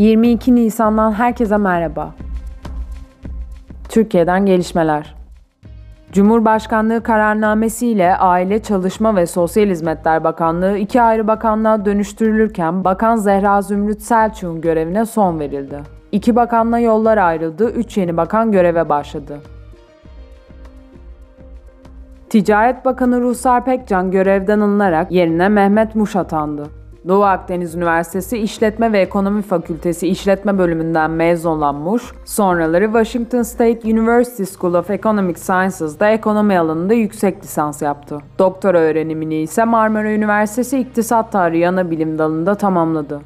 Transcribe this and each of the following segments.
22 Nisan'dan herkese merhaba. Türkiye'den gelişmeler. Cumhurbaşkanlığı kararnamesiyle Aile, Çalışma ve Sosyal Hizmetler Bakanlığı iki ayrı bakanlığa dönüştürülürken Bakan Zehra Zümrüt Selçuk'un görevine son verildi. İki bakanla yollar ayrıldı, üç yeni bakan göreve başladı. Ticaret Bakanı Ruhsar Pekcan görevden alınarak yerine Mehmet Muş atandı. Doğu Akdeniz Üniversitesi İşletme ve Ekonomi Fakültesi İşletme Bölümünden mezun Muş, sonraları Washington State University School of Economic Sciences'da ekonomi alanında yüksek lisans yaptı. Doktora öğrenimini ise Marmara Üniversitesi İktisat Tarihi Ana Bilim Dalı'nda tamamladı.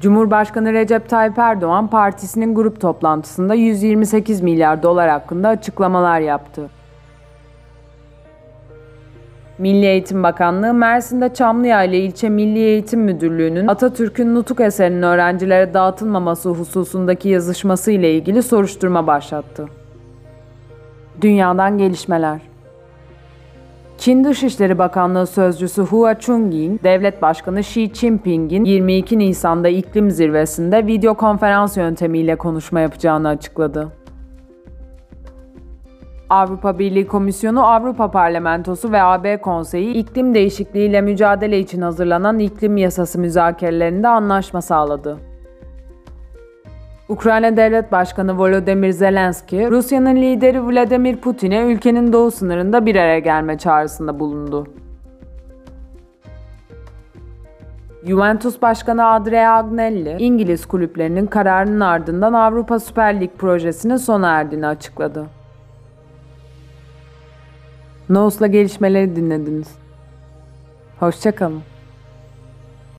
Cumhurbaşkanı Recep Tayyip Erdoğan partisinin grup toplantısında 128 milyar dolar hakkında açıklamalar yaptı. Milli Eğitim Bakanlığı Mersin'de Çamlıyayla İlçe Milli Eğitim Müdürlüğü'nün Atatürk'ün nutuk eserinin öğrencilere dağıtılmaması hususundaki yazışması ile ilgili soruşturma başlattı. Dünyadan gelişmeler Çin Dışişleri Bakanlığı Sözcüsü Hua Chunying, Devlet Başkanı Xi Jinping'in 22 Nisan'da iklim zirvesinde video konferans yöntemiyle konuşma yapacağını açıkladı. Avrupa Birliği Komisyonu, Avrupa Parlamentosu ve AB Konseyi iklim değişikliğiyle mücadele için hazırlanan iklim yasası müzakerelerinde anlaşma sağladı. Ukrayna Devlet Başkanı Volodymyr Zelenski, Rusya'nın lideri Vladimir Putin'e ülkenin doğu sınırında bir araya gelme çağrısında bulundu. Juventus Başkanı Andrea Agnelli, İngiliz kulüplerinin kararının ardından Avrupa Süper Lig projesinin sona erdiğini açıkladı. Nous'la gelişmeleri dinlediniz. Hoşçakalın.